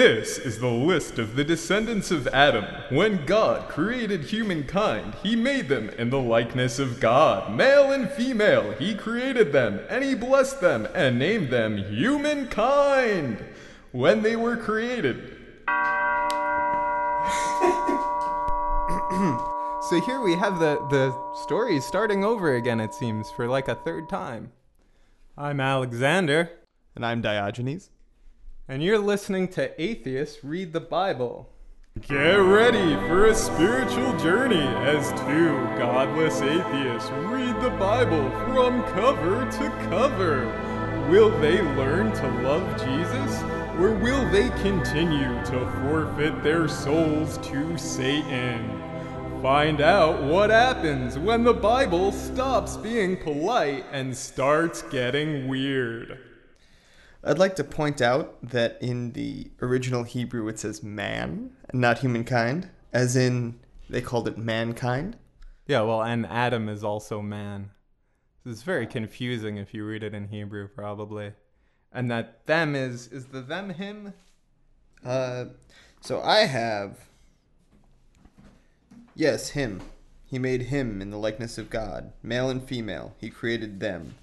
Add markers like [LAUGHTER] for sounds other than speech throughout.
This is the list of the descendants of Adam. When God created humankind, he made them in the likeness of God. Male and female, he created them, and he blessed them and named them humankind. When they were created. [COUGHS] so here we have the, the story starting over again, it seems, for like a third time. I'm Alexander. And I'm Diogenes. And you're listening to Atheists Read the Bible. Get ready for a spiritual journey as two godless atheists read the Bible from cover to cover. Will they learn to love Jesus? Or will they continue to forfeit their souls to Satan? Find out what happens when the Bible stops being polite and starts getting weird. I'd like to point out that in the original Hebrew it says man, and not humankind, as in they called it mankind. Yeah, well, and Adam is also man. It's very confusing if you read it in Hebrew, probably. And that them is is the them him? Uh, so I have. Yes, him. He made him in the likeness of God, male and female. He created them.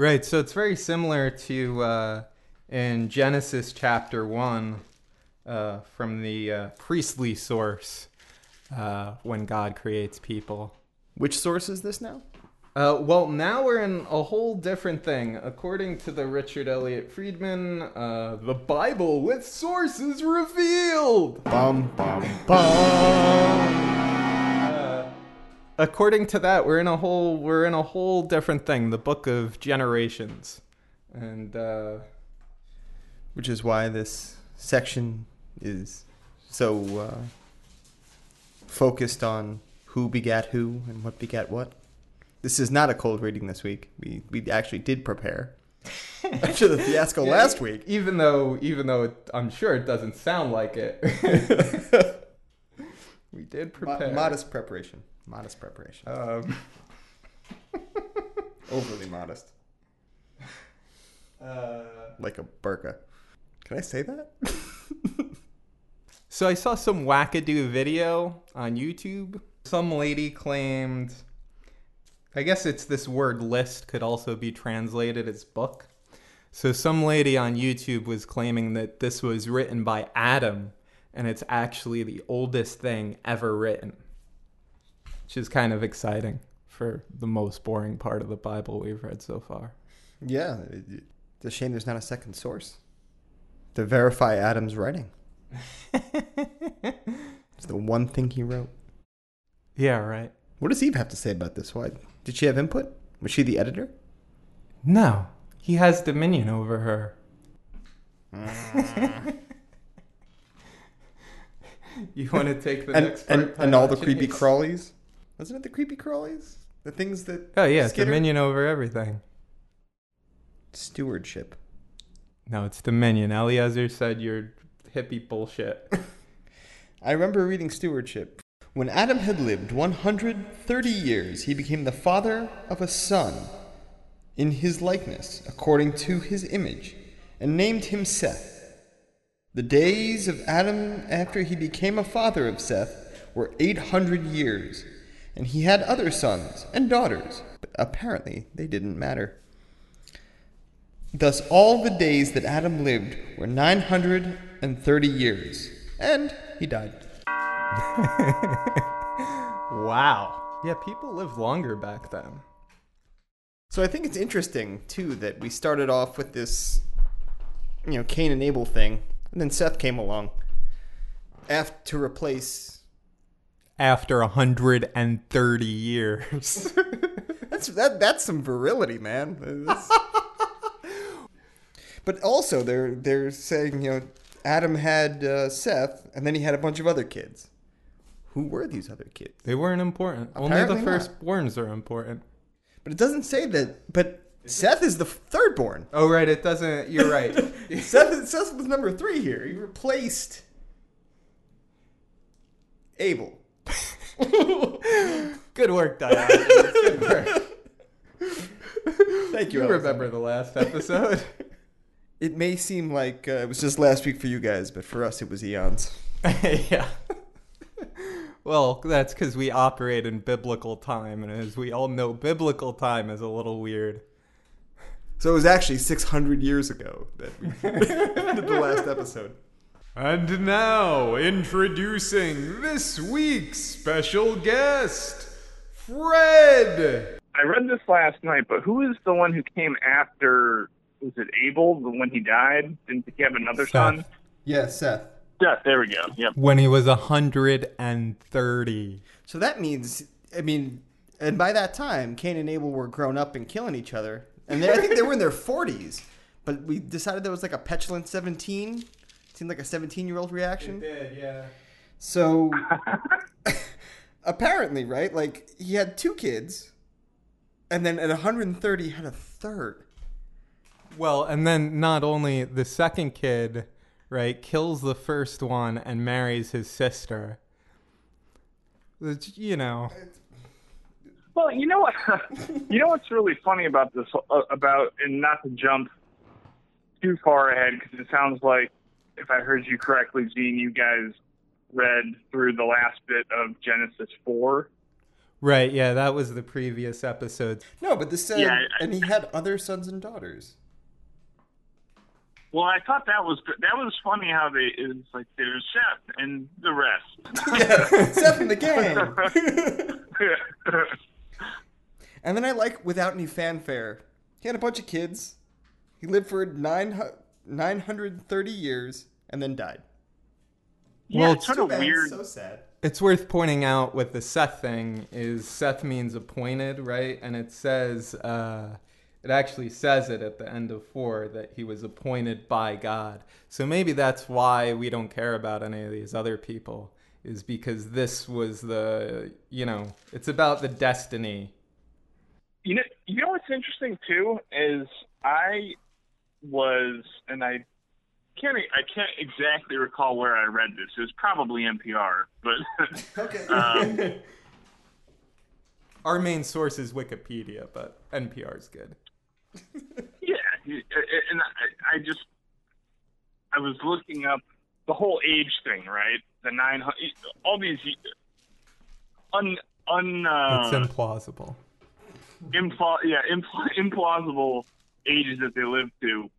Right, so it's very similar to uh, in Genesis chapter 1 uh, from the uh, priestly source uh, when God creates people. Which source is this now? Uh, well, now we're in a whole different thing. According to the Richard Elliott Friedman, uh, the Bible with sources revealed. Bum bum bum. According to that, we're in a whole we're in a whole different thing. The Book of Generations, and uh, which is why this section is so uh, focused on who begat who and what begat what. This is not a cold reading this week. We we actually did prepare after the fiasco [LAUGHS] yeah, last week. Even though even though it, I'm sure it doesn't sound like it. [LAUGHS] [LAUGHS] we did prepare. Mo- modest preparation. Modest preparation. Um. [LAUGHS] Overly modest. Uh, like a burqa. Can I say that? so I saw some wackadoo video on YouTube. Some lady claimed I guess it's this word list could also be translated as book. So some lady on YouTube was claiming that this was written by Adam and it's actually the oldest thing ever written. Which is kind of exciting for the most boring part of the Bible we've read so far. Yeah, it's a shame there's not a second source to verify Adam's writing. [LAUGHS] it's the one thing he wrote. Yeah, right. What does Eve have to say about this? Why did she have input? Was she the editor? No, he has dominion over her. Mm. [LAUGHS] you want to take the and, next part? And, and all the creepy crawlies? Wasn't it the creepy crawlies? The things that. Oh, yeah, it's dominion over everything. Stewardship. No, it's dominion. Eliezer said you're hippie bullshit. [LAUGHS] I remember reading Stewardship. When Adam had lived 130 years, he became the father of a son in his likeness, according to his image, and named him Seth. The days of Adam after he became a father of Seth were 800 years, and he had other sons and daughters, but apparently they didn't matter. Thus, all the days that Adam lived were 930 years, and he died. [LAUGHS] wow. Yeah, people lived longer back then. So I think it's interesting too that we started off with this, you know, Cain and Abel thing, and then Seth came along, after to replace. After hundred and thirty years. [LAUGHS] that's that. That's some virility, man. [LAUGHS] but also, they're they're saying you know Adam had uh, Seth, and then he had a bunch of other kids. Who were these other kids? They weren't important. Apparently Only the firstborns are important. But it doesn't say that. But Seth is the thirdborn. Oh right, it doesn't. You're right. [LAUGHS] Seth, Seth was number three here. He replaced Abel. [LAUGHS] Good work, Diane. [LAUGHS] Good work. Thank you. You remember the last episode. [LAUGHS] It may seem like uh, it was just last week for you guys, but for us, it was eons. yeah. well, that's because we operate in biblical time, and as we all know, biblical time is a little weird. So it was actually 600 years ago that we did the last episode. And now, introducing this week's special guest, Fred! I read this last night, but who is the one who came after? Was it Abel when he died? Didn't he have another Seth. son? Yeah, Seth. Seth. There we go. Yep. When he was 130. So that means, I mean, and by that time, Cain and Abel were grown up and killing each other. And they, I think they were in their 40s. But we decided there was like a petulant 17. Seemed like a 17 year old reaction. did, yeah. So [LAUGHS] apparently, right? Like he had two kids, and then at 130 he had a third. Well, and then not only the second kid, right, kills the first one and marries his sister. Which, you know, Well, you know what? [LAUGHS] you know what's really funny about this? Uh, about and not to jump too far ahead because it sounds like, if I heard you correctly, Gene, you guys read through the last bit of Genesis four. right? Yeah, that was the previous episode. No, but this said, Yeah, I- and he had other sons and daughters. Well, I thought that was that was funny how they it's like there's Seth and the rest. [LAUGHS] Yeah, Seth in the gang. [LAUGHS] and then I like, without any fanfare, he had a bunch of kids. He lived for nine 930 years and then died. yeah, Well, it's it's sort of weird. So sad. It's worth pointing out with the Seth thing is Seth means appointed, right? And it says, uh, it actually says it at the end of four that he was appointed by God. So maybe that's why we don't care about any of these other people, is because this was the, you know, it's about the destiny. You know, you know what's interesting too is I was, and I can't, I can't exactly recall where I read this. It was probably NPR, but [LAUGHS] Okay. Um, [LAUGHS] Our main source is Wikipedia, but NPR is good. [LAUGHS] yeah, and I, I just, I was looking up the whole age thing, right? The nine hundred, all these un, un, It's uh, implausible. impl- yeah, impl- implausible ages that they lived to,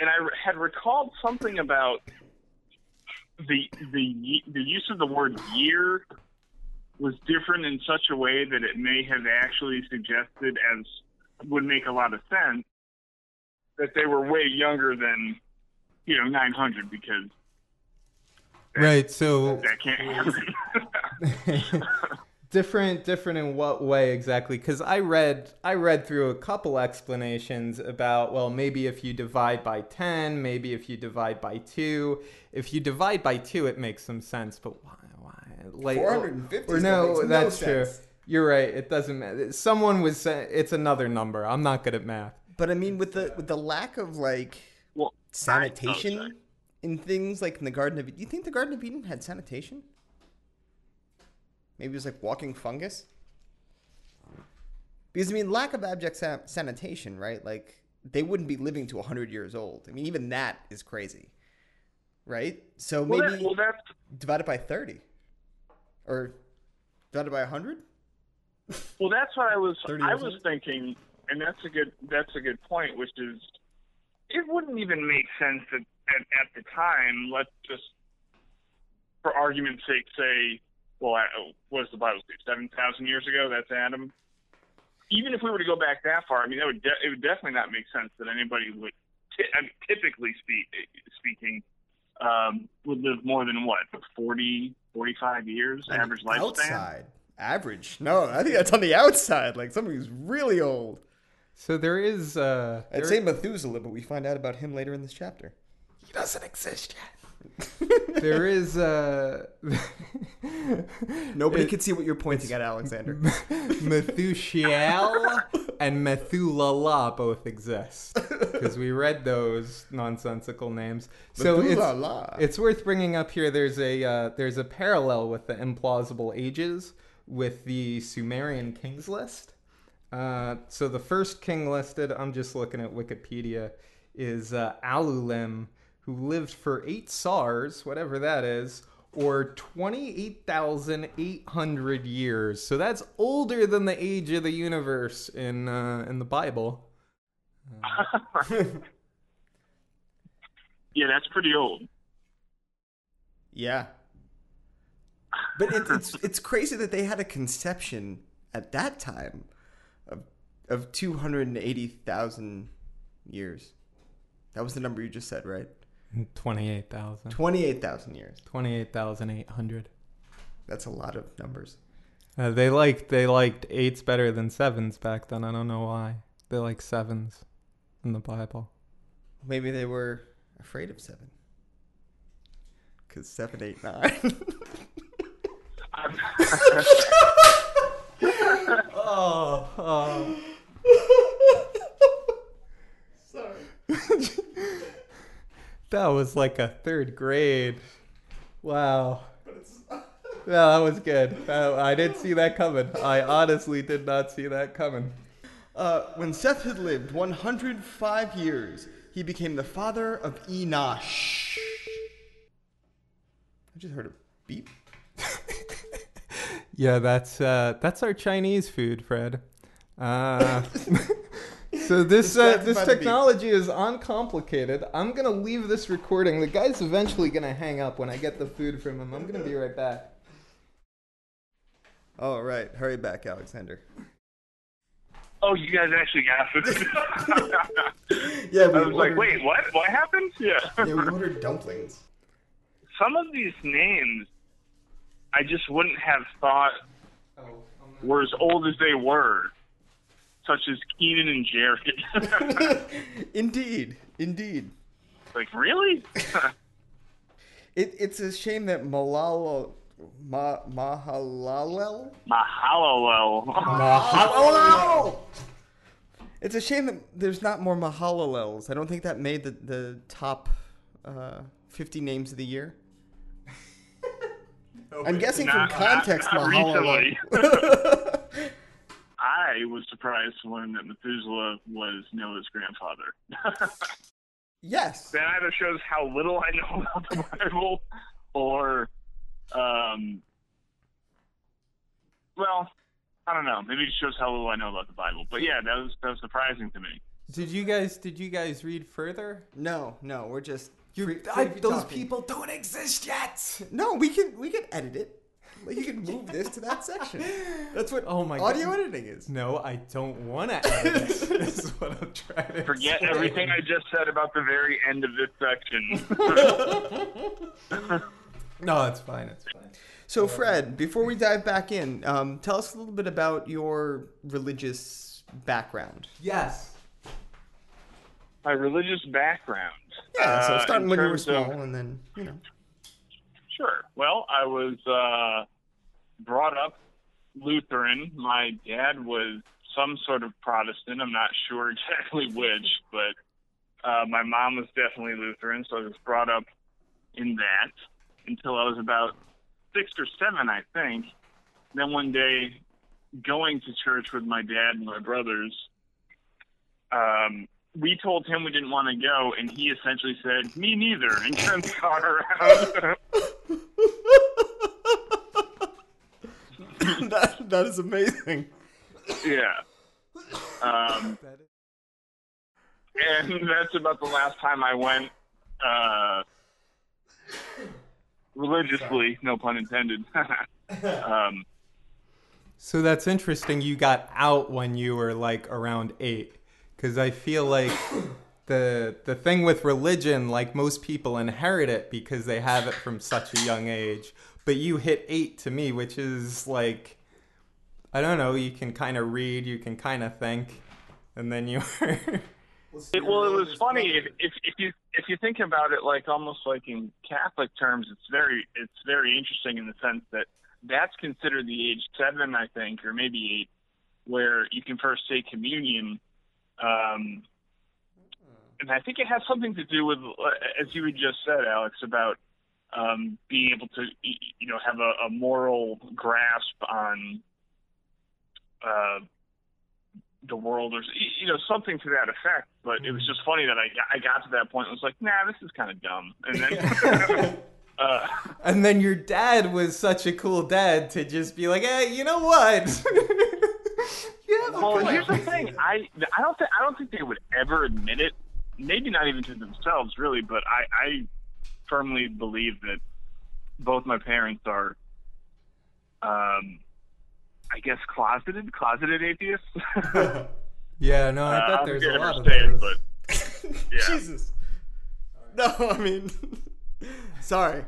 and I had recalled something about the the the use of the word year was different in such a way that it may have actually suggested, as would make a lot of sense, that they were way younger than you know 900 because Right, so that can't happen. [LAUGHS] [LAUGHS] different different in what way exactly? Because i read i read through a couple explanations about well maybe if you divide by 10 maybe if you divide by 2 if you divide by 2 it makes some sense but why why? Like 450 or that no makes no that's true. Sense. you're right. It doesn't matter someone was saying it's another number. I'm not good at math. But I mean, with the with the lack of like well, sanitation I- oh, in things like in the Garden of Eden, do you think the Garden of Eden had sanitation? Maybe it was like walking fungus. Because I mean, lack of abject san- sanitation, right? Like they wouldn't be living to 100 years old. I mean, even that is crazy, right? So well, maybe that, well, that's divided by 30 or divided by 100. Well, that's what I was. [LAUGHS] I was old? thinking, and that's a good. That's a good point. Which is, it wouldn't even make sense that at, at the time. Let's just, for argument's sake, say, well, what does the Bible say? Seven thousand years ago. That's Adam. Even if we were to go back that far, I mean, that would de- it would definitely not make sense that anybody would, t- I mean, typically speak, speaking, um, would live more than what 40, 45 years average lifespan. Outside. Average. No, I think that's on the outside. Like somebody who's really old. so there is uh I'd there- say Methuselah, but we find out about him later in this chapter. he doesn't exist yet there is uh Nobody It- can see what you're pointing at, Alexander. Methushael and Methuselah both exist because we read those nonsensical names. So it's, it's worth bringing up here. There's a uh, there's a parallel with the implausible ages with the Sumerian kings list. Uh, so the first king listed, I'm just looking at Wikipedia, is uh, Alulim, who lived for eight sars, whatever that is, or 28,800 years. So that's older than the age of the universe in uh, in the Bible. [LAUGHS] yeah, that's pretty old. Yeah. But it, it's it's crazy that they had a conception at that time of of two hundred and eighty thousand years. That was the number you just said, right? 28,000. Twenty eight thousand years. 28,800. That's a lot of numbers. Uh, they liked they liked eights better than sevens back then. I don't know why. They like sevens in the Bible. Maybe they were afraid of seven. Cause seven, eight, nine. [LAUGHS] [LAUGHS] Oh, oh. [LAUGHS] Sorry. That was like a third grade. Wow. [LAUGHS] Yeah, that was good. Uh, I didn't see that coming. I honestly did not see that coming. Uh, when Seth had lived 105 years, he became the father of Enosh. I just heard a beep. [LAUGHS] Yeah, that's uh, that's our Chinese food, Fred. [LAUGHS] So this uh, this by the beep. technology is uncomplicated. I'm gonna leave this recording. The guy's eventually gonna hang up when I get the food from him. I'm gonna be right back. All right, hurry back, Alexander. Oh, you guys actually got food. [LAUGHS] [LAUGHS] Yeah, we I was like, wait, what? What happened? Yeah. Yeah, we ordered dumplings. Some of these names, I just wouldn't have thought were as old as they were, such as Kenan and Jared. [LAUGHS] indeed, indeed. like, really? [LAUGHS] It, it's a shame that Malala, Ma, Mahalalel, Mahalalo. Mahalalel. It's a shame that there's not more Mahalalels. I don't think that made the the top uh, 50 names of the year. [LAUGHS] I'm guessing Not- from context, not- not Mahalalel. I was surprised to learn that Methuselah was Noah's grandfather. [LAUGHS] yes. that either shows how little I know about the Bible, or, um, well, I don't know. Maybe it shows how little I know about the Bible. But yeah, that was that was surprising to me. Did you guys did you guys read further? No, no, we're just. You, free- I, those talking. people don't exist yet. No, we can we can edit it. Like you can move this to that section. That's what Oh my audio God. editing is. No, I don't want to edit [LAUGHS] it. is what I'm trying to Forget explain. everything I just said about the very end of this section. [LAUGHS] No, it's fine. It's fine. So, Fred, before we dive back in, um, tell us a little bit about your religious background. Yes. My religious background. Yeah, so Uh, starting in when you were terms of- small, and then you know. Sure. Well, I was uh, brought up Lutheran. My dad was some sort of Protestant. I'm not sure [LAUGHS] exactly which, but uh, my mom was definitely Lutheran, so I was brought up in that until I was about six or seven, I think. Then one day, going to church with my dad and my brothers, um, we told him we didn't want to go, and he essentially said, "Me neither," and [LAUGHS] turned the car around. [LAUGHS] [LAUGHS] that that is amazing. yeah. Um, and that's about the last time I went uh, religiously, no pun intended. [LAUGHS] um, So that's interesting. You got out when you were like around eight, because I feel like the the thing with religion, like most people inherit it because they have it from such a young age. But you hit eight to me, which is like, I don't know. You can kind of read, you can kind of think, and then you. [LAUGHS] it, well, it was funny if, if if you if you think about it, like almost like in Catholic terms, it's very it's very interesting in the sense that that's considered the age seven, I think, or maybe eight, where you can first say communion. Um, and I think it has something to do with, uh, as you had just said, Alex, about um, being able to, you know, have a, a moral grasp on uh, the world or you know something to that effect. But it was just funny that I I got to that point. point and was like, nah, this is kind of dumb. And then. [LAUGHS] uh, And then your dad was such a cool dad to just be like, hey, you know what? [LAUGHS] yeah, well, here's the thing. I I don't think I don't think they would ever admit it. Maybe not even to themselves, really. But I I firmly believe that both my parents are, um, I guess closeted closeted atheists. [LAUGHS] Yeah, no, I Uh, bet I there's a lot of understand, those. but [LAUGHS] yeah. Jesus. No, I mean, [LAUGHS] sorry.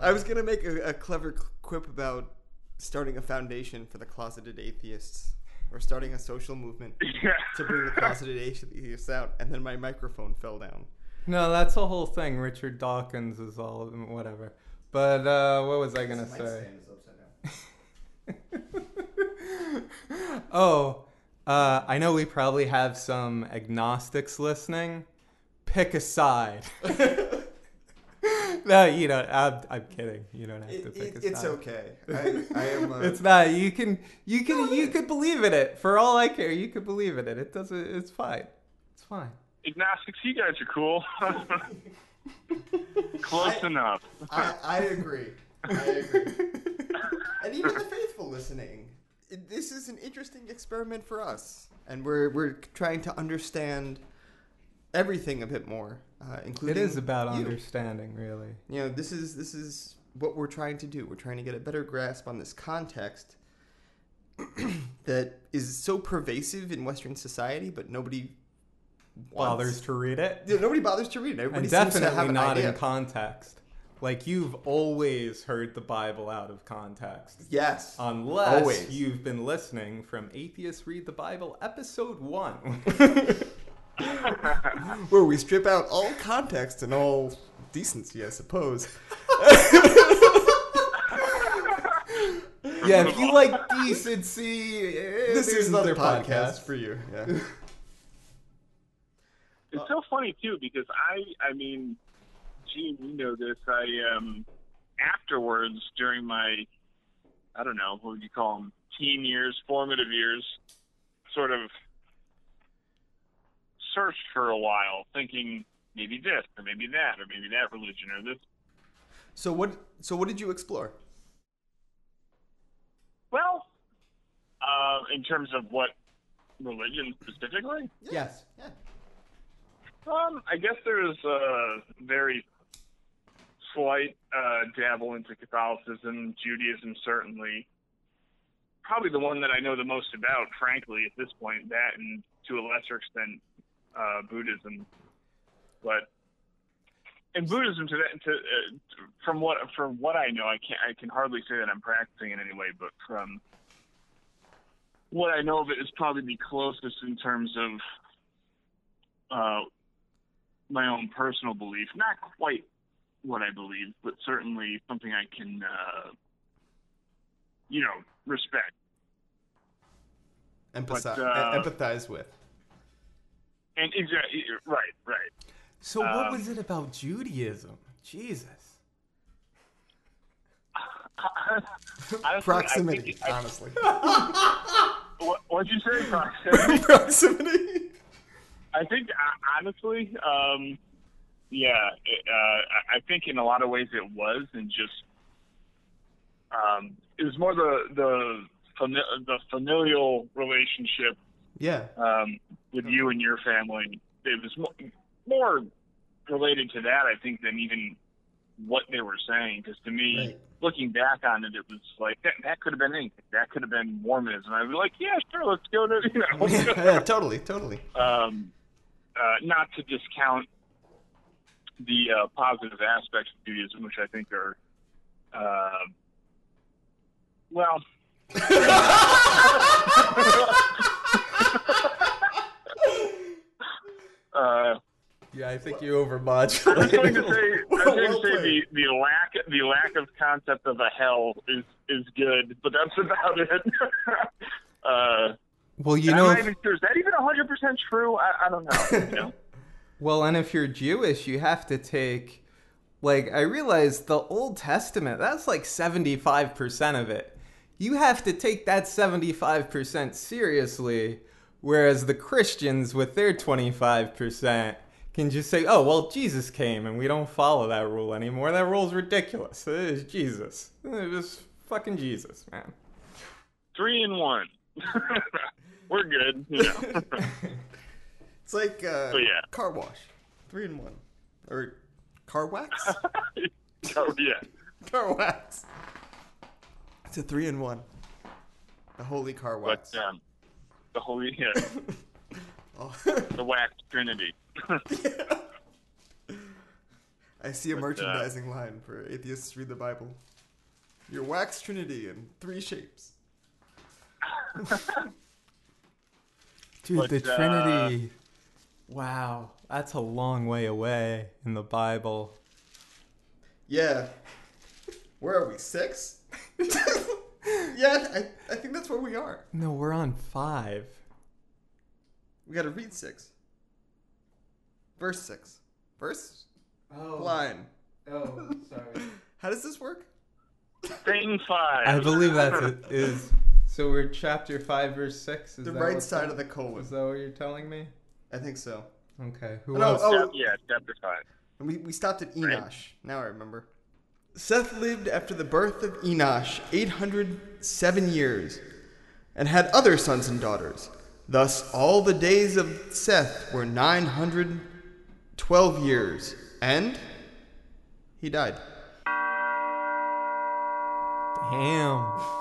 I was gonna make a, a clever quip about starting a foundation for the closeted atheists, or starting a social movement yeah. to bring the closeted atheists out, and then my microphone fell down. No, that's the whole thing. Richard Dawkins is all whatever. But uh, what was I gonna say? [LAUGHS] oh, uh, I know we probably have some agnostics listening. Pick a side. [LAUGHS] no, you know, I'm, I'm kidding. You don't have to pick it, a it's side. okay. I, I am. [LAUGHS] Uh, It's not. You can. You can. No, you could believe in it. For all I care, you could believe in it. It doesn't. It's fine. It's fine. Agnostics, you guys are cool. [LAUGHS] Close enough. I, I agree. I agree. [LAUGHS] and even the faithful listening. This is an interesting experiment for us, and we're we're trying to understand everything a bit more, uh, It including. is about you. understanding, really. You know, this is this is what we're trying to do. We're trying to get a better grasp on this context [CLEARS THROAT] that is so pervasive in Western society, but nobody wants- Bothers to read it. Yeah, nobody bothers to read it. Everybody and seems to have definitely not idea. in context. Like you've always heard the Bible out of context. Yes. Unless Always. you've been listening from Atheists Read the Bible, episode one. [LAUGHS] Where we strip out all context and all decency, I suppose. [LAUGHS] yeah, if you like decency, this is another the podcast podcast. for you. Yeah. [LAUGHS] It's so funny too because I, I mean, Gene, you know this. I um, afterwards during my, I don't know, what would you call them, teen years, formative years, sort of searched for a while, thinking maybe this or maybe that or maybe that religion or this. So what? So what did you explore? Well, uh, in terms of what religion specifically, Yes. Yeah. Um, I guess there's a very slight uh, dabble into Catholicism, Judaism, certainly. Probably the one that I know the most about, frankly, at this point. That, and to a lesser extent, uh, Buddhism. But in Buddhism, to that, to, uh, from what from what I know, I can't I can hardly say that I'm practicing in any way, but from what I know of it is probably the closest in terms of uh, my own personal belief. Not quite what I believe, but certainly something I can, uh, you know, respect. Empathize, But, uh, empathize with. And exactly, right, right. So what Um, was it about Judaism? Jesus. [LAUGHS] Honestly, I Proximity, think- I- honestly. [LAUGHS] what, what'd you say? [LAUGHS] Proximity? Proximity. I think honestly, um, yeah, it, uh, I- think in a lot of ways it was, and just um, it was more the the fami- the familial relationship Yeah. um, with you and your family. It was more, more related to that, I think, than even what they were saying. Because to me, Right. looking back on it, it was like that, that could have been anything. That could have been Mormonism. I'd be like, yeah, sure, let's go to you know. [LAUGHS] yeah, totally, totally. um, uh, not to discount the uh, positive aspects of Judaism, which I think are, uh, well, [LAUGHS] uh, Yeah, I think you I was overmodulated. going to say, I was [LAUGHS] going to say the, the lack the lack of concept of a hell is is good, but that's [LAUGHS] about it. Well, you and know, I'm not if- even sure is that even 100 percent true? I, I don't know. You know? [LAUGHS] Well, and if you're Jewish, you have to take like I realize the Old Testament, that's like 75% of it. You have to take that 75% seriously Whereas the Christians, with their 25%, can just say, oh, well, Jesus came and we don't follow that rule anymore. That rule's ridiculous. It is Jesus. It was fucking Jesus, man. Three and one. [LAUGHS] We're good. You know. [LAUGHS] It's like uh, But yeah. car wash, three in one, or car wax. [LAUGHS] oh yeah. car wax. It's a three in one. The holy car wax. But um, the holy yeah, [LAUGHS] Oh. the wax trinity. I see a But, uh, merchandising line for atheists read the Bible. Your wax trinity in three shapes. Dude, But, the uh, Trinity. Wow, that's a long way away in the Bible. Yeah. Where are we? Six? [LAUGHS] yeah, I, I think that's where we are. No, we're on five. We gotta read six. Verse six. Verse? Oh, Line. oh, sorry. [LAUGHS] How does this work? Thing five. I believe that's it. Is so we're chapter five, verse six. Is The that right what side that- of the colon. Is that what you're telling me? I think so. Okay. Who No, else? oh. Chap- yeah, chapter five. And we, we stopped at Right. Enosh. Now I remember. Seth lived after the birth of Enosh 807 years and had other sons and daughters. Thus, all the days of Seth were 912 years. And he died. Damn.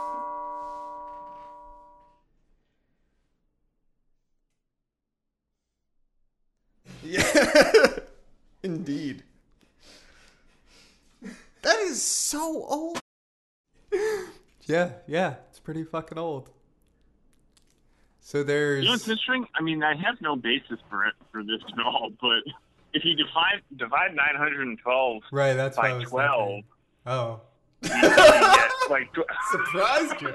Yeah. [LAUGHS] Indeed. That is so old. Yeah, yeah. It's pretty fucking old. So there's. You know what's interesting? I mean, I have no basis for it for this at all, but if you divide divide 912 right. That's by 12, thinking. Oh. you get like tw- [LAUGHS] Surprised you. [LAUGHS]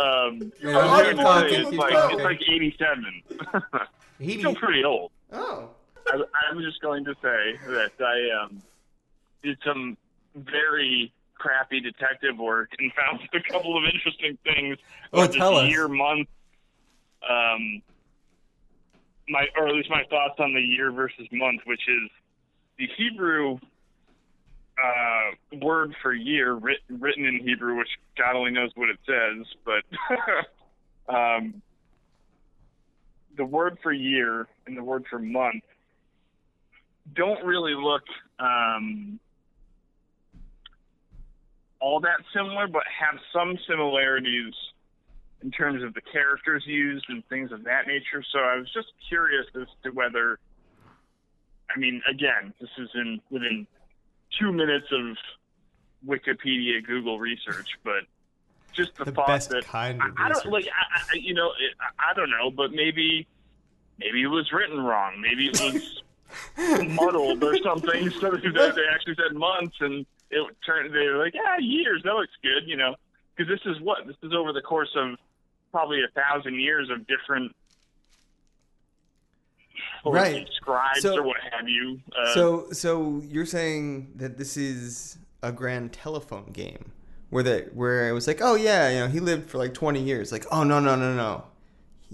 um, Yeah, I was talking, it's like it's like 87. He, Still pretty old. Oh. I, I'm just going to say that I um, did some very crappy detective work and [LAUGHS] found a couple of interesting things. Oh, tell this us. Year, month, um, my or at least my thoughts on the year versus month, which is the Hebrew uh, word for year writ, written in Hebrew, which God only knows what it says, but [LAUGHS] um, the word for year and the word for month don't really look um, all that similar, but have some similarities in terms of the characters used and things of that nature. So I was just curious as to whether, I mean, again, this is in within two minutes of Wikipedia, Google research, but just the, The thought best that kind of I, I don't like, I, I, you know, it, I don't know, but maybe, maybe it was written wrong. Maybe it was [LAUGHS] muddled or something. [LAUGHS] So that they actually said months, and it turned. They were like, "Yeah, years. That looks good," you know. Because this is what this is over the course of probably a thousand years of different, Right. scribes So- or what have you. Uh, So, so you're saying that this is a grand telephone game, where that where it was like, oh yeah, you know, he lived for like 20 years. Like, oh no, no, no, no,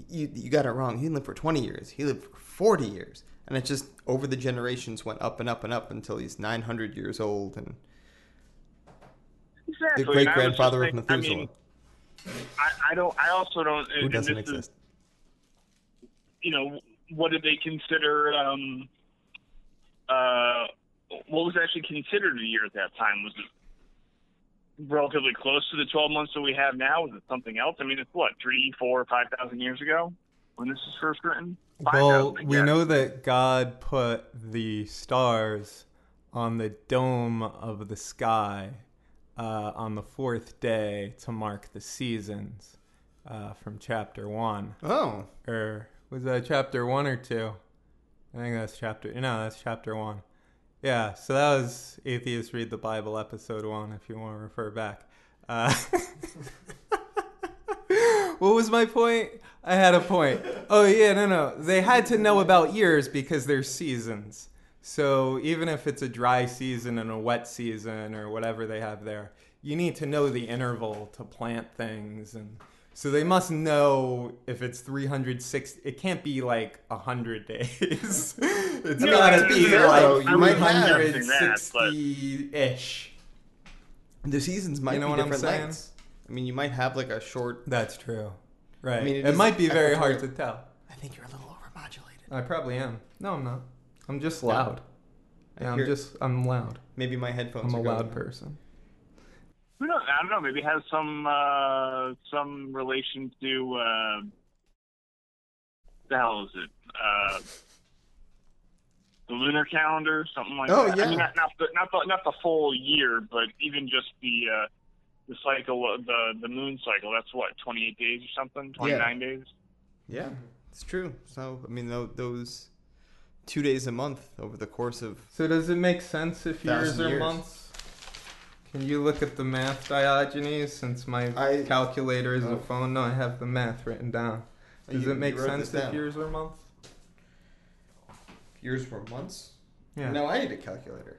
you you got it wrong. He didn't live for 20 years. He lived for 40 years, and it just over the generations went up and up and up until he's 900 years old, and exactly. the and I was great grandfather of think- I Methuselah, mean, I, I don't. I also don't. who doesn't this is- exist. you know, what did they consider? Um, uh, what was actually considered a year at that time? Was it relatively close to the 12 months that we have now? Is it something else? I mean, it's what three, four, five thousand years ago when this was first written. Well, 5,000, we know that God put the stars on the dome of the sky uh, on the fourth day to mark the seasons uh, from chapter one. Oh, Or was that chapter one or two? I think that's chapter. No, that's chapter one. Yeah, so that was Atheists Read the Bible, episode one, if you want to refer back. Uh, [LAUGHS] what was my point? I had a point. Oh, yeah, no, no. They had to know about years because there's seasons. So even if it's a dry season and a wet season or whatever they have there, you need to know the interval to plant things. And So they must know if it's 360. It can't be like 100 days. [LAUGHS] it's No, gotta be mean, like you might have that, but- 360 ish. The seasons might You know be what I'm different saying? lengths. I mean, you might have like a short. That's true. Right. I mean, it it is might be very hard to tell. I think you're a little overmodulated. I probably am. No, I'm not. I'm just loud. I Yeah, I'm just I'm loud. Maybe my headphones. I'm a going loud out. person. Who knows? I don't know. Maybe it has some uh, some relation to uh, the hell is it? Uh, the lunar calendar, something like Oh, that. yeah. I mean, not, not the not the not the full year, but even just the uh, the cycle, the the moon cycle. That's what twenty eight days or something, twenty nine days. Yeah, it's true. So I mean, those two days a month over the course of So does it make sense if years Thousand are years. months? Can you look at the math, Diogenes? Since my I- calculator is Oh. a phone, no, I have the math written down. Does you- it make sense if years are months? years were months. Yeah. No, I need a calculator.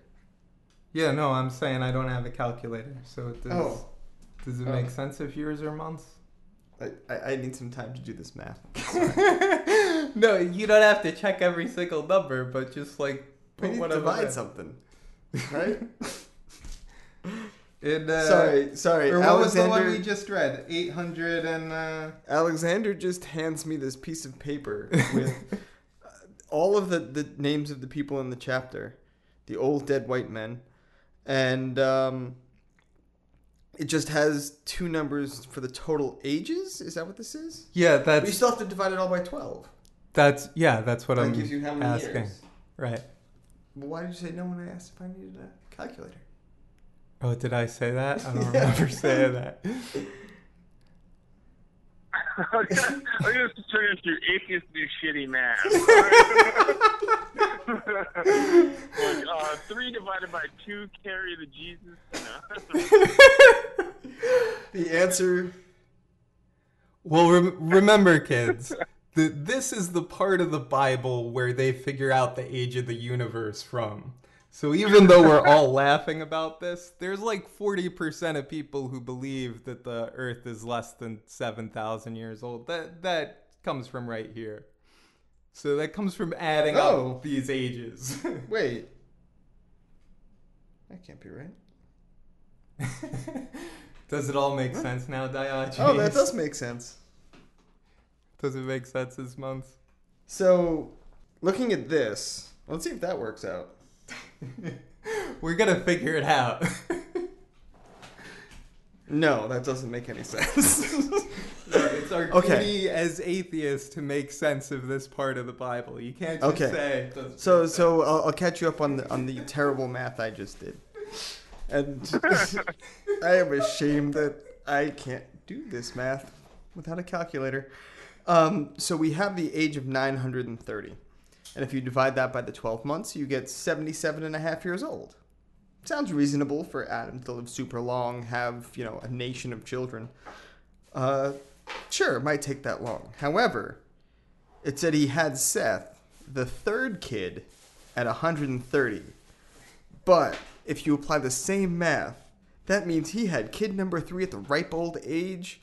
Yeah, no, I'm saying I don't have a calculator. So it does Oh. does it Oh. make sense if years are months? I, I, I need some time to do this math. [LAUGHS] no, you don't have to check every single number, but just like put We need to divide in. something, [LAUGHS] right? [LAUGHS] In, uh, sorry, sorry. Or what was the one we just read? Eight hundred and. Uh... Alexander just hands me this piece of paper [LAUGHS] with uh, all of the, the names of the people in the chapter, the old dead white men, and um, it just has two numbers for the total ages. Is that what this is? Yeah, But you that's still have to divide it all by twelve. that's yeah, that's what That I'm gives you how many asking. years? Right. Well, why did you say no when I asked if I needed a calculator? Oh, did I say that? I don't [LAUGHS] Yeah. remember saying that. [LAUGHS] I'm gonna turn into atheist do shitty math. [LAUGHS] like, uh, three divided by two carry the Jesus. The answer. Well, rem- remember, kids, the, this is the part of the Bible where they figure out the age of the universe from. So even though we're [LAUGHS] all laughing about this, there's like 40% of people who believe that the Earth is less than 7,000 years old. That that comes from right here. So that comes from adding Oh. up these ages. [LAUGHS] Wait. That can't be right. [LAUGHS] does it all make sense now, Diogenes? Oh, that does make sense. Does it make sense this month? So, looking at this, let's see if that works out. [LAUGHS] We're gonna figure it out. [LAUGHS] No, that doesn't make any sense. [LAUGHS] it's our Okay. duty as atheists to make sense of this part of the Bible. You can't just Okay. say. so, so I'll, I'll catch you up on the on the terrible math I just did, and I am ashamed that I can't do this math without a calculator. Um, so we have the age of 930, and if you divide that by the 12 months, you get 77 and a half years old. Sounds reasonable for Adam to live super long, have you know a nation of children. Uh, sure, it might take that long. However, it said he had Seth, the third kid, at 130. But if you apply the same math, that means he had kid number three at the ripe old age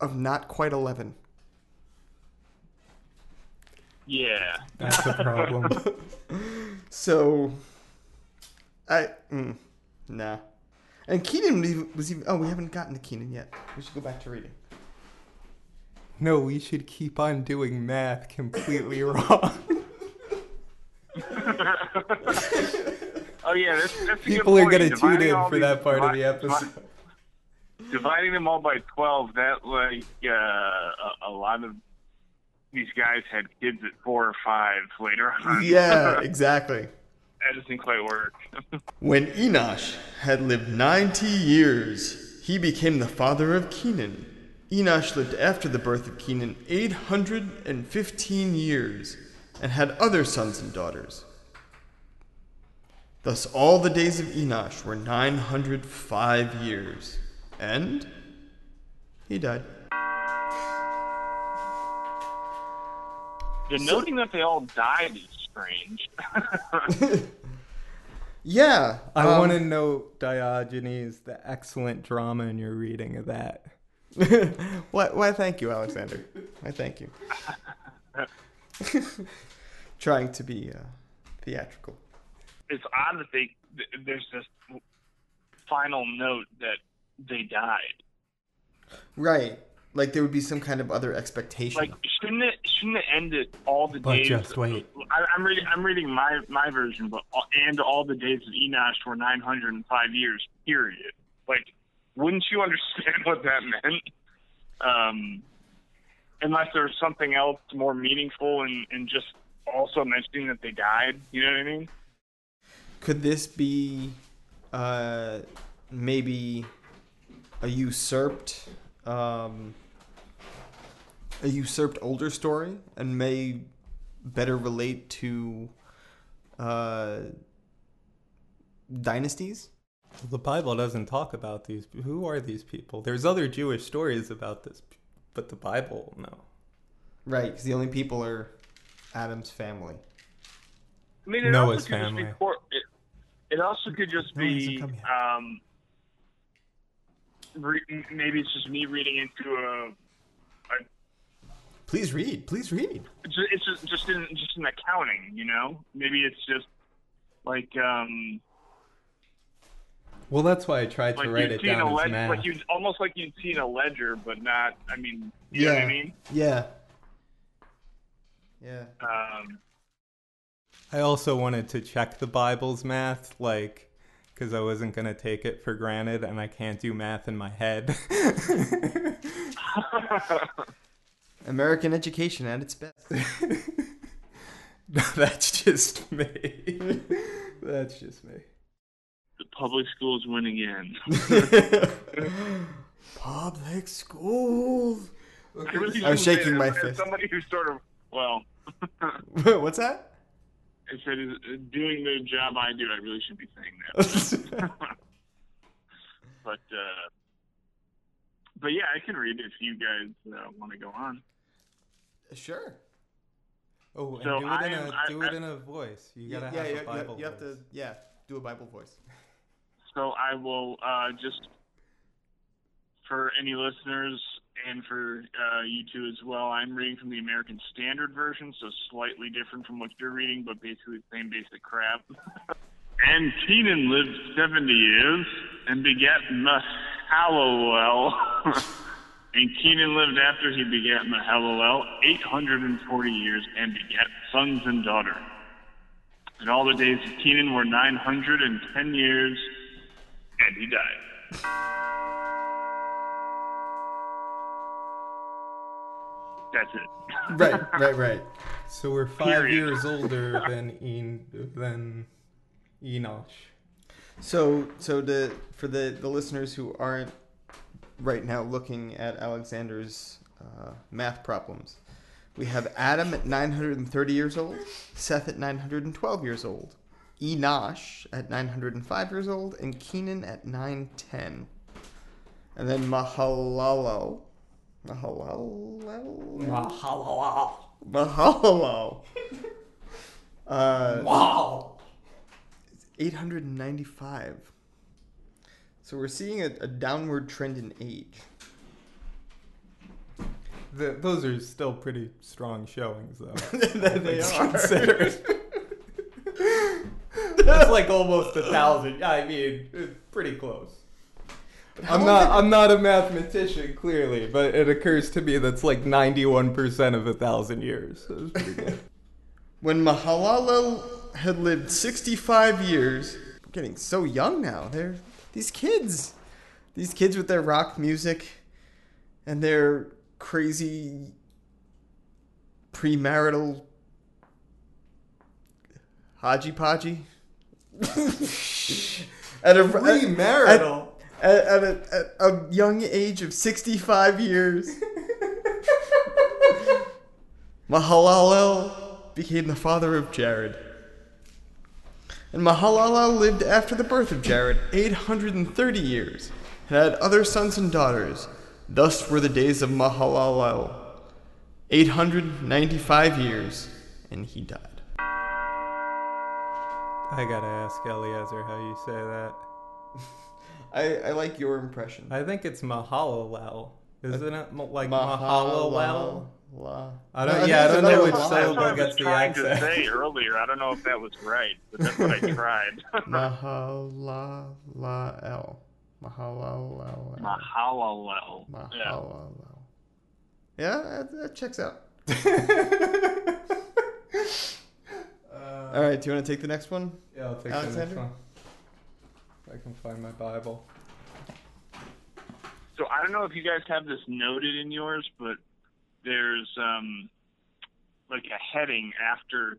of not quite 11. Yeah. That's a problem. [LAUGHS] So, I, mm, nah. And Kenan was even- oh, we haven't gotten to Kenan yet. We should go back to reading. no, we should keep on doing math completely [LAUGHS] wrong. Oh yeah, that's, that's a People good are gonna tune in for that part of the episode. divi- Dividing them all by twelve, that like uh, a, a lot of these guys had kids at four or five later on. [LAUGHS] Yeah, exactly. [LAUGHS] that doesn't quite work. [LAUGHS] When Enosh had lived 90 years, he became the father of Kenan. Enosh lived after the birth of Kenan 815 years and had other sons and daughters. Thus, all the days of Enosh were 905 years. And he died. The noting that they all died is strange. [LAUGHS] Yeah. I um, want to note, Diogenes, the excellent drama in your reading of that. [LAUGHS] why, why, thank you, Alexander. Why, thank you. [LAUGHS] Trying to be uh, theatrical. It's odd that they there's this final note that they died. Right. Like there would be some kind of other expectation. Like shouldn't it shouldn't it end at all the but days? just wait. I, am reading I'm reading my my version, but and all the days of Enosh were 905 years. Period. Like, wouldn't you [LAUGHS] understand what that meant? Um, unless there's something else more meaningful and and just also mentioning that they died. You know what I mean? Could this be uh, maybe a usurped um, a usurped older story and may better relate to uh, dynasties? The Bible doesn't talk about these. Who are these people? There's other Jewish stories about this, but the Bible, no. Right, because the only people are Adam's family. I mean, Noah's family. Be, it, it also could just be hasn't come yet. um, re- maybe it's just me reading into a. a Please read. Please read. it's just, it's just just in just in accounting, you know. Maybe it's just like um Well, that's why I tried like to write it seen a down as ledger, math. like you almost like you'd seen a ledger, but not. I mean, you know what I mean? Yeah. Yeah. Um, I also wanted to check the Bible's math, like, because I wasn't going to take it for granted and I can't do math in my head. [LAUGHS] American education at its best. [LAUGHS] No, That's just me. That's just me. the public schools win again. [LAUGHS] Public schools. I, really I was shouldn't say shaking my fist. Somebody who sort of well. What's that? I said, uh, doing the job I do, I really shouldn't be saying that. [LAUGHS] but uh, but yeah, I can read if you guys uh, want to go on. sure. Oh, and So do it in I a am- I- do it I- in a voice. You gotta yeah, have yeah, a Bible you have to, yeah, do a Bible voice. So I will uh, just for any listeners and for uh, you two as well. I'm reading from the American Standard Version, so slightly different from what you're reading, but basically the same basic crap. [LAUGHS] and Kenan lived 70 years and begat Mahalalel. [LAUGHS] and Kenan lived after he begat Mahalalel 840 years and begat sons and daughter. And all the days of Kenan were 910 years, and he died. That's it. Right, [LAUGHS] right, right. So we're five Period. years [LAUGHS] older than en- than Enosh. So, so the for the the listeners who aren't right now looking at Alexander's uh, math problems, we have Adam at 930 years old, Seth at 912 years old, Enosh at 905 years old, and Kenan at 910. And then Mahalalel. Mahalalel? Mahalalel. [LAUGHS] Uh, Wow. 895. So we're seeing a, a downward trend in age. The, those are still pretty strong showings, though. [LAUGHS] they It's are. considered. [LAUGHS] That's like almost a thousand. I mean, pretty close. I'm not. I'm not a mathematician, clearly, but it occurs to me that's like 91 percent of a thousand years. So it's pretty good. [LAUGHS] When Mahalalel had lived 65 years, I'm getting so young now. They're these kids. These kids with their rock music and their crazy premarital Haji Podgy. [LAUGHS] at a Premarital? At, at, a, at a young age of 65 years. Mahalalel became the father of Jared. And Mahalalel lived after the birth of Jared 830 years and had other sons and daughters. Thus were the days of Mahalalel 895 years, and he died. I gotta ask Eliezer how you say that. [LAUGHS] I, I like your impression. I think it's Mahalalel. Isn't it like Mahalalel? La. I don't. think yeah, I it's don't know which La. I syllable was gets the trying to say earlier. I don't know if that was right, but that's what I tried. [LAUGHS] [LAUGHS] Mahalalel. Mahalalel. Mahalalel. Yeah. Mahalalel. Yeah, that, that checks out. Uh, [LAUGHS] All right, do you want to take the next one? Yeah, I'll take the next one. If I can find my Bible. So I don't know if you guys have this noted in yours, but there's um like a heading after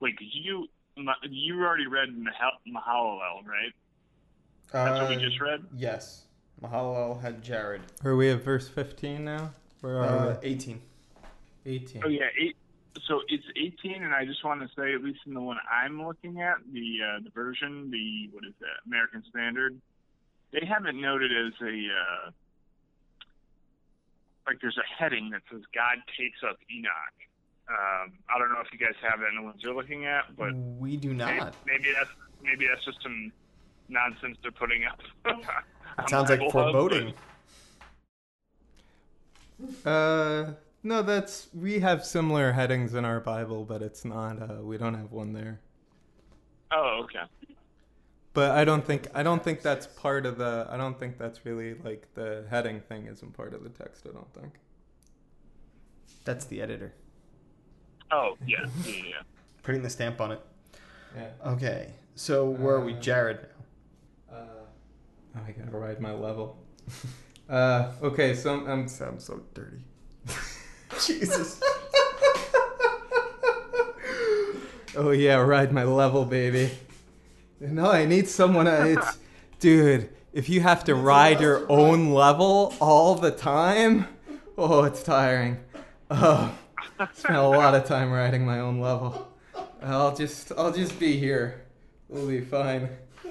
like you you already read Mahal- Mahalalel, right? That's what we just read. Uh, Yes. Mahalalel had Jared. Are we at verse 15 now? Where are Uh, 18. 18. Oh yeah, eight. So it's 18, and I just want to say, at least in the one I'm looking at, the uh, the version, the what is that, American Standard, they haven't noted as a uh, like there's a heading that says God takes up Enoch. Um, I don't know if you guys have that in the ones you're looking at, but we do not. maybe that's maybe that's just some nonsense they're putting up. [LAUGHS] It sounds like Bible Hub, but- foreboding. Uh, no, that's we have similar headings in our Bible, but it's not. Uh, we don't have one there. Oh, okay. But I don't think I don't think that's part of the. I don't think that's really like the heading thing isn't part of the text. I don't think. That's the editor. Oh, yeah, yeah, yeah. Putting the stamp on it. Yeah. Okay, so where are we? Uh, Jared. Uh, oh, I gotta ride my level. [LAUGHS] uh, okay, so I'm, I'm Sounds so dirty. Jesus. [LAUGHS] Oh yeah, ride my level, baby. No, I need someone. Uh, it's, dude. If you have to ride your own level all the time, oh, it's tiring. Oh, spent a lot of time riding my own level. I'll just, I'll just be here. We'll be fine. [LAUGHS]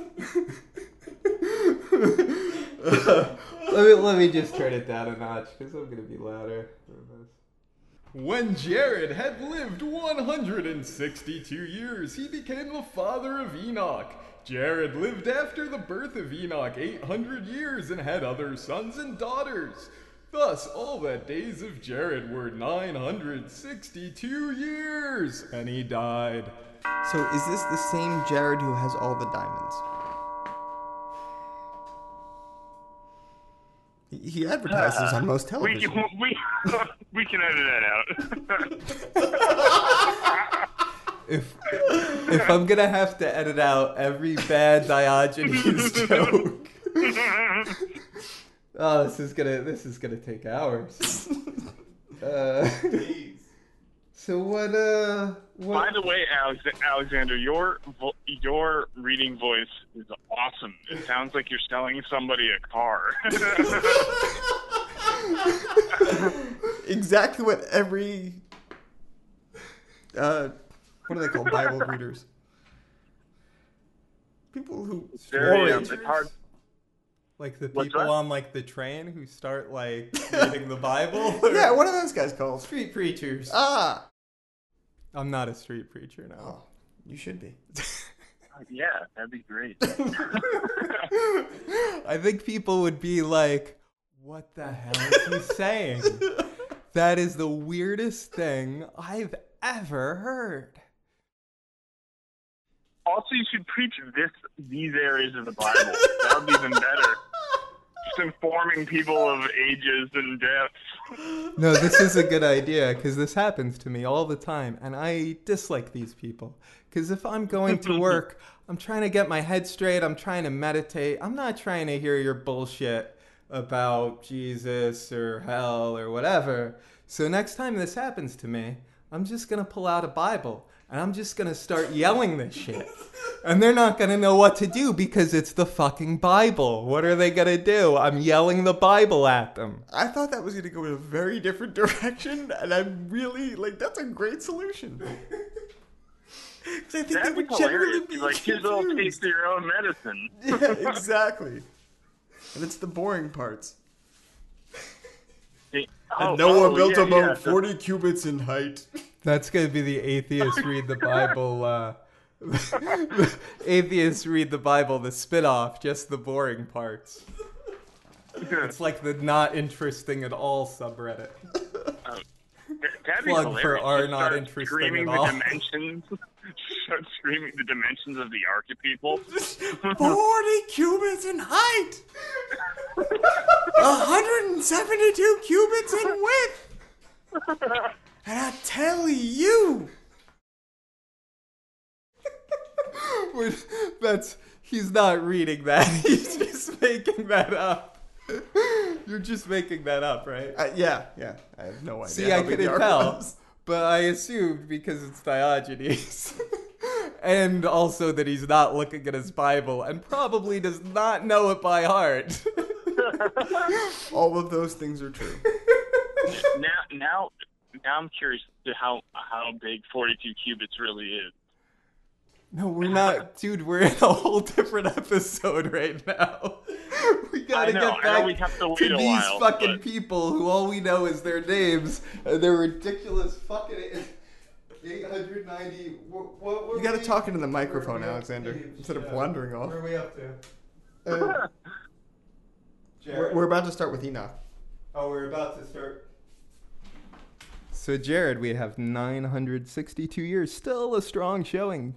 let me, let me just turn it down a notch because I'm gonna be louder. When Jared had lived 162 years, he became the father of Enoch. Jared lived after the birth of Enoch 800 years and had other sons and daughters. Thus, all the days of Jared were 962 years, and he died. So is this the same Jared who has all the diamonds? He- He advertises on uh, most We [LAUGHS] television. can, [LAUGHS] we, we can edit that out. [LAUGHS] If if I'm gonna have to edit out every bad Diogenes [LAUGHS] joke, [LAUGHS] oh, this is gonna this is gonna take hours. Uh, so what? Uh, what? By the way, Alex, Alexander, your vo- your reading voice is awesome. It sounds like you're selling somebody a car. [LAUGHS] exactly what every uh, what are they called? Bible [LAUGHS] readers. People who Very, um, it's hard. like the people on like the train who start like [LAUGHS] reading the Bible? Yeah, what are those guys called? street preachers. Ah, I'm not a street preacher now. oh, you should be. Yeah, that'd be great. I think people would be like, "What the hell is he saying?" [LAUGHS] That is the weirdest thing I've ever heard. Also, you should preach this these areas of the Bible. That would be even better. [LAUGHS] Just informing people of ages and depths. No, this is a good idea because this happens to me all the time, and I dislike these people. Because if I'm going to work, [LAUGHS] I'm trying to get my head straight, I'm trying to meditate, I'm not trying to hear your bullshit about Jesus or hell or whatever. So next time this happens to me, I'm just gonna pull out a Bible and I'm just gonna start yelling this shit. And they're not gonna know what to do because it's the fucking Bible. What are they gonna do? I'm yelling the Bible at them. I thought that was going to go in a very different [LAUGHS] direction, and I'm really like that's a great solution. 'Cause [LAUGHS] I think That'd they be generally be Like, here's a little taste confused. of your own medicine. [LAUGHS] Yeah, exactly. And it's the boring parts. [LAUGHS] Oh, and Noah oh, built yeah, a boat yeah. So- 40 cubits in height. That's gonna be the atheists read the Bible. Uh, [LAUGHS] atheists read the Bible, the spit-off, just the boring parts. It's like the not interesting at all subreddit. That'd be Plug hilarious. for are not start interesting screaming at the dimensions. [LAUGHS] start screaming the dimensions of the archepeople. [LAUGHS] 40 cubits in height! 172 cubits in width! And I tell you! [LAUGHS] That's he's not reading that. He's just making that up. [LAUGHS] You're just making that up, right? Uh, yeah, yeah. I have no idea. See, how I couldn't tell, was. [LAUGHS] but I assumed because it's Diogenes, [LAUGHS] and also that he's not looking at his Bible and probably does not know it by heart. All of those things are true. now, now, now I'm curious to how how big 42 cubits really is. No, we're not, [LAUGHS] dude. We're in a whole different episode right now. [LAUGHS] We gotta know, get back we have to to these while, fucking but- people who all we know is their names and their ridiculous fucking [LAUGHS] 890. What, what You gotta we- talk into the microphone, Alexander, to? instead of wandering off. Where are we up to? Uh, we're, Jared? we're about to start with Enoch. Oh, we're about to start. So, Jared, we have 962 years. Still a strong showing.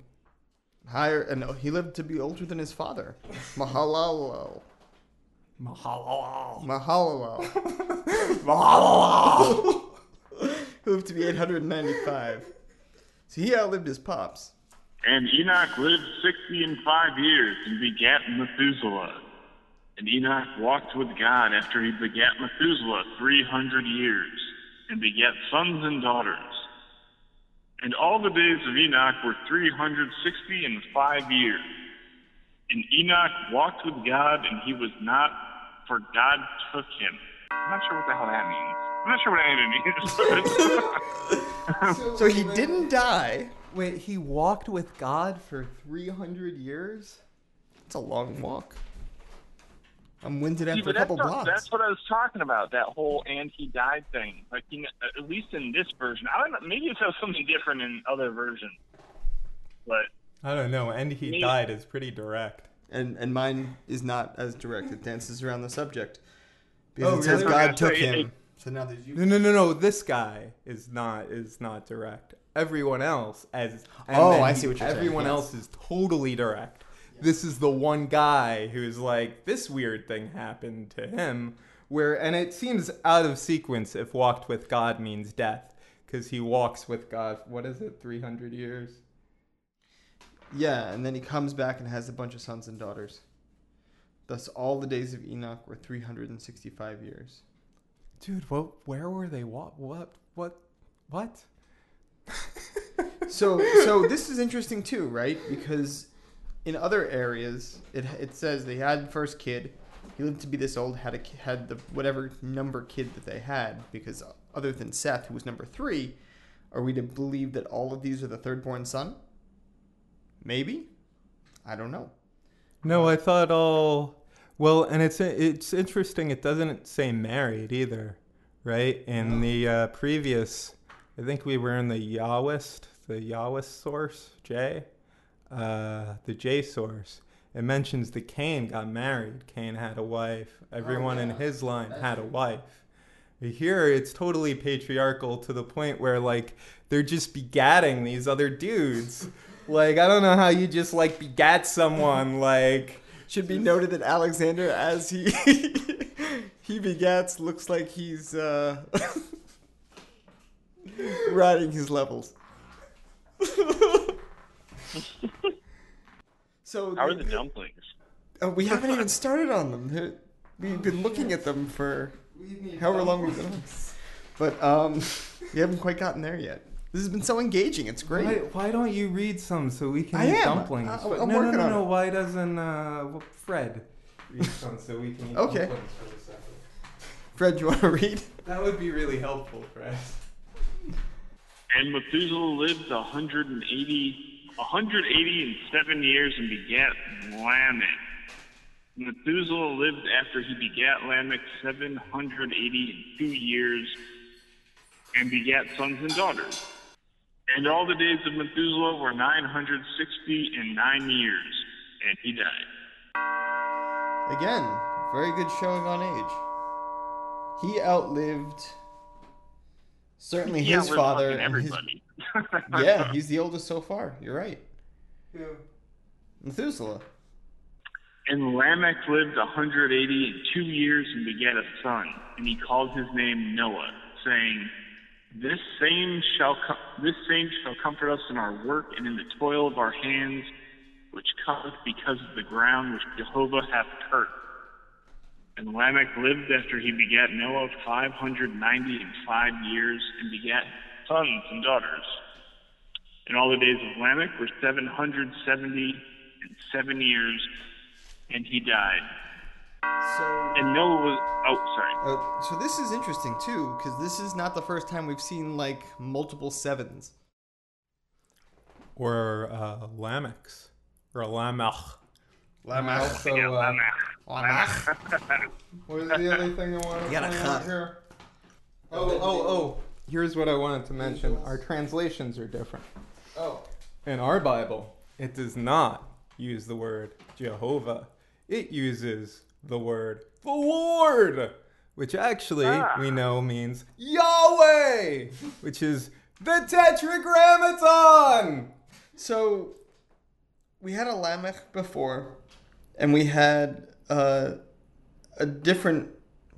Higher, and he lived to be older than his father. Mahalalo. Mahalo. Mahalalo. Mahalo. [LAUGHS] He lived to be 895. So he outlived his pops. And Enoch lived sixty and five years and begat Methuselah. And Enoch walked with God after he begat Methuselah three hundred years, and begat sons and daughters. And all the days of Enoch were three hundred sixty and five years. And Enoch walked with God, and he was not, for God took him. I'm not sure what the hell that means. I'm not sure what that means. [LAUGHS] [LAUGHS] So he didn't die. Wait, he walked with God for 300 years? It's a long walk. I'm winded See, a that's, couple blocks. that's what I was talking about. That whole "and he died" thing. Like, you know, at least in this version, I don't know. Maybe it says something different in other versions. But I don't know. And he Me- died is pretty direct. and and mine is not as direct. It dances around the subject oh, because Oh, it says really? God Okay, took so it- him. So now there's you. No, no, no, no. This guy is not is not direct. Everyone else as and Oh, I see what you're saying, Everyone yes. else is totally direct. This is the one guy who's like this weird thing happened to him where and it seems out of sequence if walked with God means death cuz he walks with God what is it 300 years. Yeah, and then he comes back and has a bunch of sons and daughters. Thus, all the days of Enoch were 365 years. Dude, what where were they what what what what? [LAUGHS] So, so this is interesting too, right? Because in other areas, it it says they had first kid. He lived to be this old, had a had the whatever number kid that they had. Because other than Seth, who was number three, are we to believe that all of these are the third born son? Maybe, I don't know. No, I thought all. Well, and it's it's interesting. It doesn't say married either, right? In the uh, previous, I think we were in the Yahwist, the Yahwist source, J, uh, the J source. It mentions that Cain got married. Cain had a wife. Everyone in his line had a wife. Here, it's totally patriarchal to the point where like they're just begatting these other dudes. [LAUGHS] Like I don't know how you just like begat someone like. Should be noted that Alexander, as he [LAUGHS] he begats, looks like he's uh, [LAUGHS] riding his levels. [LAUGHS] so how are the dumplings? Uh, we haven't even started on them. We've been looking at them for however long we've been on. But um, we haven't quite gotten there yet. This has been so engaging. It's great. Why, why don't you read some so we can I eat am. dumplings? I- I'm no, no, working no, on no. it. Why doesn't uh, Fred read [LAUGHS] some so we can eat Okay. dumplings for the second? Fred, you want to read? That would be really helpful, Fred. And Methuselah lived a hundred and eighty, a hundred eighty and seven years and begat Lamech. Methuselah lived after he begat Lamech 782 years and begat sons and daughters. And all the days of Methuselah were nine hundred sixty and nine years, and he died. Again, very good showing on age. He outlived certainly Yeah, his we're father fucking and his everybody. Yeah, [LAUGHS] he's the oldest so far. You're right. Methuselah. And Lamech lived a 180 and two years and begat a son, and he called his name Noah, saying, This same shall com- this same shall comfort us in our work and in the toil of our hands, which cometh because of the ground which Jehovah hath hurt. And Lamech lived after he begat Noah 590 and five years, and begat sons and daughters. And all the days of Lamech were 770 and seven years, and he died. So, And Noah was, oh, sorry. uh, so this is interesting too, because this is not the first time we've seen like multiple sevens. Or uh, Lamechs. Or Lamech. Lamech. Also, Yeah, uh, Lamech. Lamech. [LAUGHS] what was the other thing I wanted to gotta point out here? Oh, oh, oh. Here's what I wanted to mention. Our translations are different. In our Bible, it does not use the word Jehovah. It uses the word the Lord, which actually Ah. we know means Yahweh, which is the Tetragrammaton. So we had a Lamech before, and we had uh, a different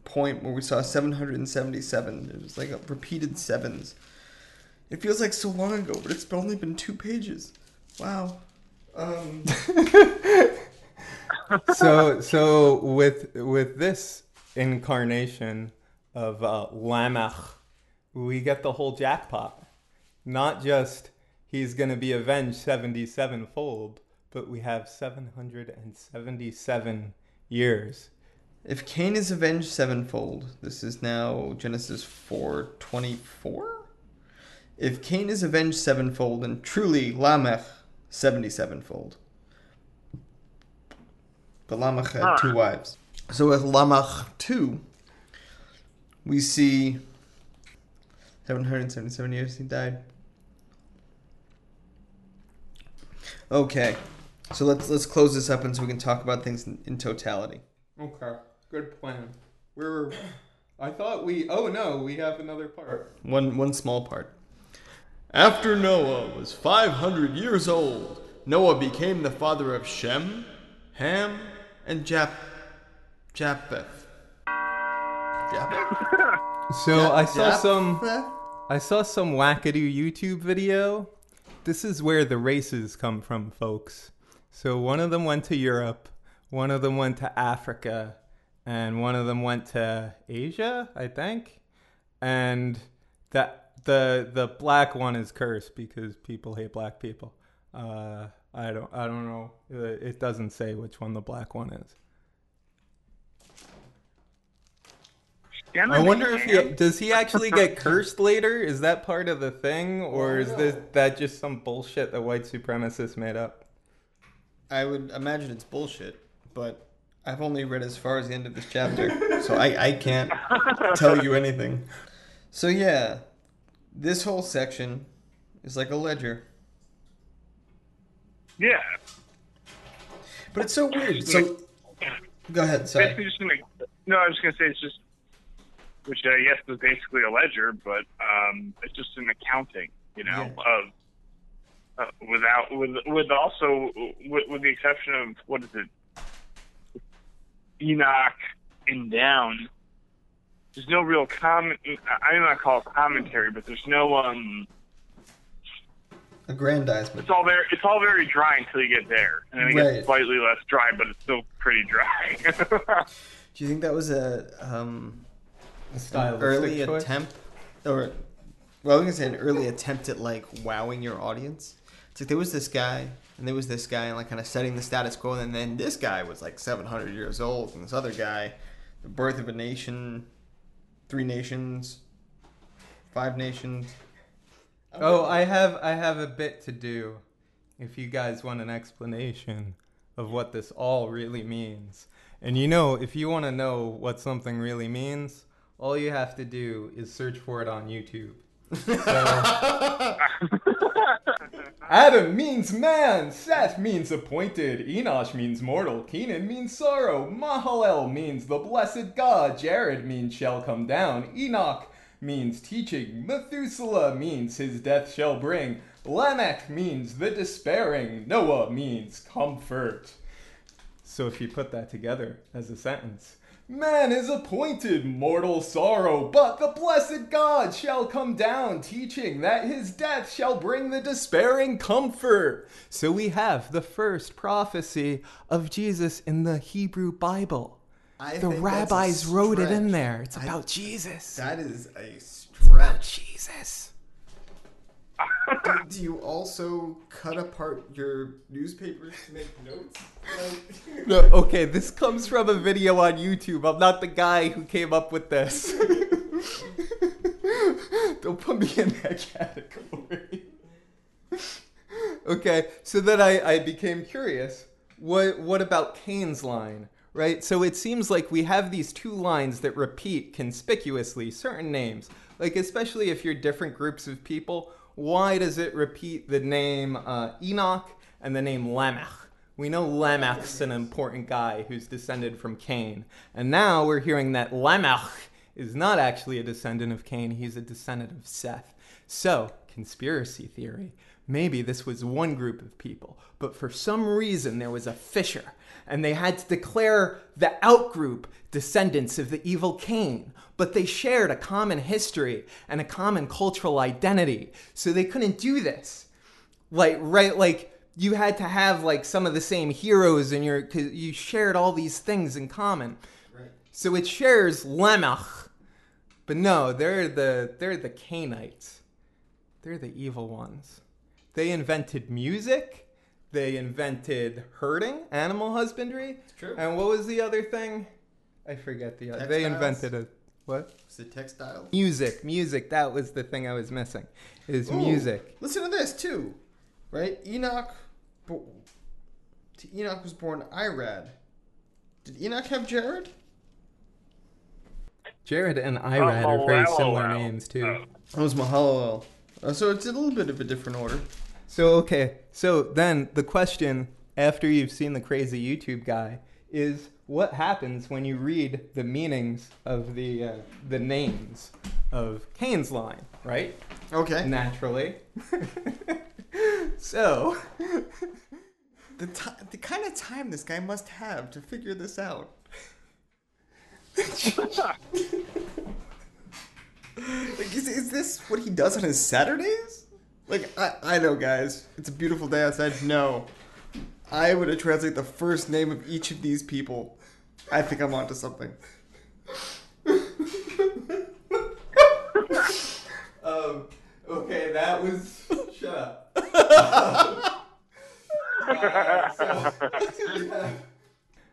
point where we saw 777. It was like a repeated sevens. It feels like so long ago, but it's only been two pages. Wow. Um, [LAUGHS] so so with with this incarnation of uh, Lamech, we get the whole jackpot. Not just he's going to be avenged 77 fold, but we have 777 years. if Cain is avenged sevenfold, this is now Genesis 4:24. If Cain is avenged sevenfold, and truly Lamech seventy-sevenfold. But Lamech had two ah. wives. So with Lamech two, we see 777 years he died. Okay, so let's let's close this up and so we can talk about things in, in totality. Okay, good plan. We're I thought we Oh no, we have another part. One one small part. After Noah was 500 years old, Noah became the father of Shem, Ham, and Jap Japheth. Japheth? [LAUGHS] So I saw Japheth? some I saw some wackadoo YouTube video. This is where the races come from, folks. So one of them went to Europe, one of them went to Africa, and one of them went to Asia, I think. And that the the black one is cursed because people hate black people. Uh, I don't I don't know. Uh, It doesn't say which one the black one is. I wonder if he does he actually get cursed later? Is that part of the thing, or is this that just some bullshit that white supremacists made up? I would imagine it's bullshit, but I've only read as far as the end of this chapter, so I, I can't tell you anything. So yeah, this whole section is like a ledger. Yeah. But it's so weird. So go ahead, sorry. Basically, just an, no, I was gonna say it's just, which I guess is basically a ledger, but um, it's just an accounting, you know, of uh, without with with also with, with the exception of what is it, Enoch and down. There's no real comment. I do not call it commentary, but there's no um. Aggrandizement. It's all very it's all very dry until you get there, and then it Right. gets slightly less dry, but it's still pretty dry. [LAUGHS] Do you think that was a um, A stylistic early choice? attempt, or well, I was gonna say an early attempt at like wowing your audience? It's like there was this guy, and there was this guy, and like kind of setting the status quo, and then this guy was like 700 years old, and this other guy, the birth of a nation, three nations, five nations. Oh, I have I have a bit to do. If you guys want an explanation of what this all really means, and you know, if you want to know what something really means, all you have to do is search for it on YouTube. Uh, [LAUGHS] Adam means man, Seth means appointed, Enosh means mortal, Kenan means sorrow, Mahalel means the blessed God, Jared means shall come down, Enoch means teaching, Methuselah means his death shall bring, Lamech means the despairing, Noah means comfort. So if you put that together as a sentence, Man is appointed mortal sorrow, but the blessed God shall come down, teaching that his death shall bring the despairing comfort. So we have the first prophecy of Jesus in the Hebrew Bible. I The rabbis wrote it in there. It's I- about Jesus. That is a stretch. Jesus. [LAUGHS] Do you also cut apart your newspapers to make notes? Like- No, okay, this comes from a video on YouTube. I'm not the guy who came up with this. [LAUGHS] Don't put me in that category. okay, so then I, I became curious. What what about Cain's line? Right? So it seems like we have these two lines that repeat conspicuously certain names. Like especially if you're different groups of people, why does it repeat the name uh, Enoch and the name Lamech? We know Lamech's an important guy who's descended from Cain. And now we're hearing that Lamech is not actually a descendant of Cain, he's a descendant of Seth. So, conspiracy theory. Maybe this was one group of people, but for some reason there was a fissure, and they had to declare the outgroup descendants of the evil Cain. But they shared a common history and a common cultural identity, so they couldn't do this. Like right like you had to have like some of the same heroes in your cause you shared all these things in common. Right. so it shares Lamech but no they're the they're the canaanites they're the evil ones. They invented music they invented herding animal husbandry It's true. and what was the other thing i forget the other they Textiles? invented a what Is it textile? music music that was the thing i was missing is Ooh, music Listen to this too, right? Enoch, bo- Enoch was born Irad. Did Enoch have Jared? Jared and Irad are very similar names too. That was Mahalalel. Uh, so it's a little bit of a different order. So okay, so then the question after you've seen the crazy YouTube guy is what happens when you read the meanings of the uh, the names of Cain's line, right? Okay. Naturally. [LAUGHS] so The ti the kind of time this guy must have to figure this out. [LAUGHS] like, is, is this what he does on his Saturdays? Like, I, I know, guys. It's a beautiful day outside. No. I would have translated the first name of each of these people. I think I'm onto something. [LAUGHS] um, okay, that was shut up. [LAUGHS]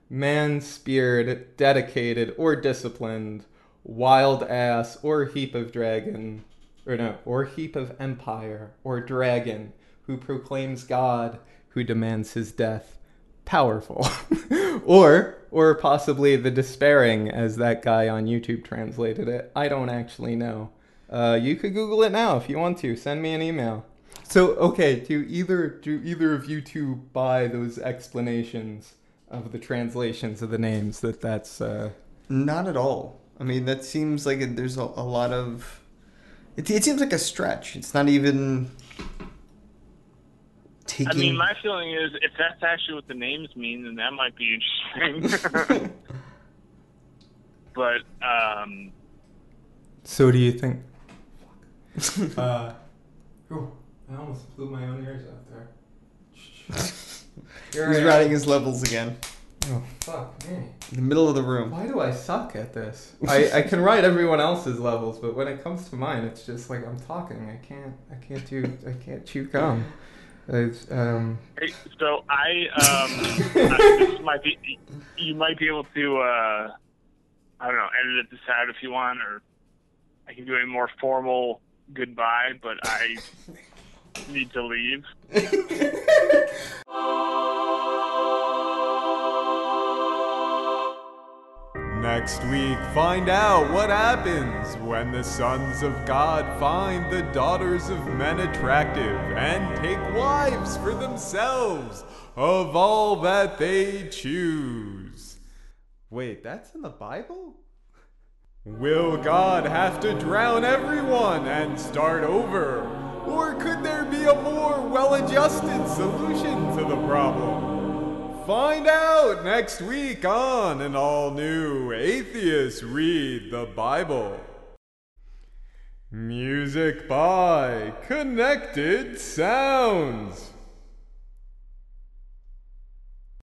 Man speared, dedicated, or disciplined, wild ass, or heap of dragon, or no, or heap of empire, or dragon, who proclaims God, who demands his death. Powerful. [LAUGHS] or or possibly the despairing, as that guy on YouTube translated it. I don't actually know. Uh, you could Google it now if you want to. Send me an email. So okay, do either do either of you two buy those explanations of the translations of the names? That that's uh, Not at all. I mean, that seems like there's a, a lot of. It, it seems like a stretch. It's not even. Taking. I mean, my feeling is if that's actually what the names mean, then that might be interesting. [LAUGHS] but um, So do you think? [LAUGHS] uh, whew, I almost blew my own ears out there. [LAUGHS] He's am. riding his levels again. Oh fuck me! In the middle of the room. Why do I suck at this? [LAUGHS] I, I can write everyone else's levels, but when it comes to mine, it's just like I'm talking. I can't I can't do I can't chew gum. It's, um, hey, so I um, [LAUGHS] I- this might be you might be able to uh, I don't know edit this out if you want, or I can do a more formal goodbye. But I [LAUGHS] need to leave. Next week, find out what happens when the sons of God find the daughters of men attractive and take wives for themselves of all that they choose. Wait, that's in the Bible? Will God have to drown everyone and start over? Or could there be a more well adjusted solution to the problem? Find out next week on an all new Atheists Read the Bible. Music by Connected Sounds.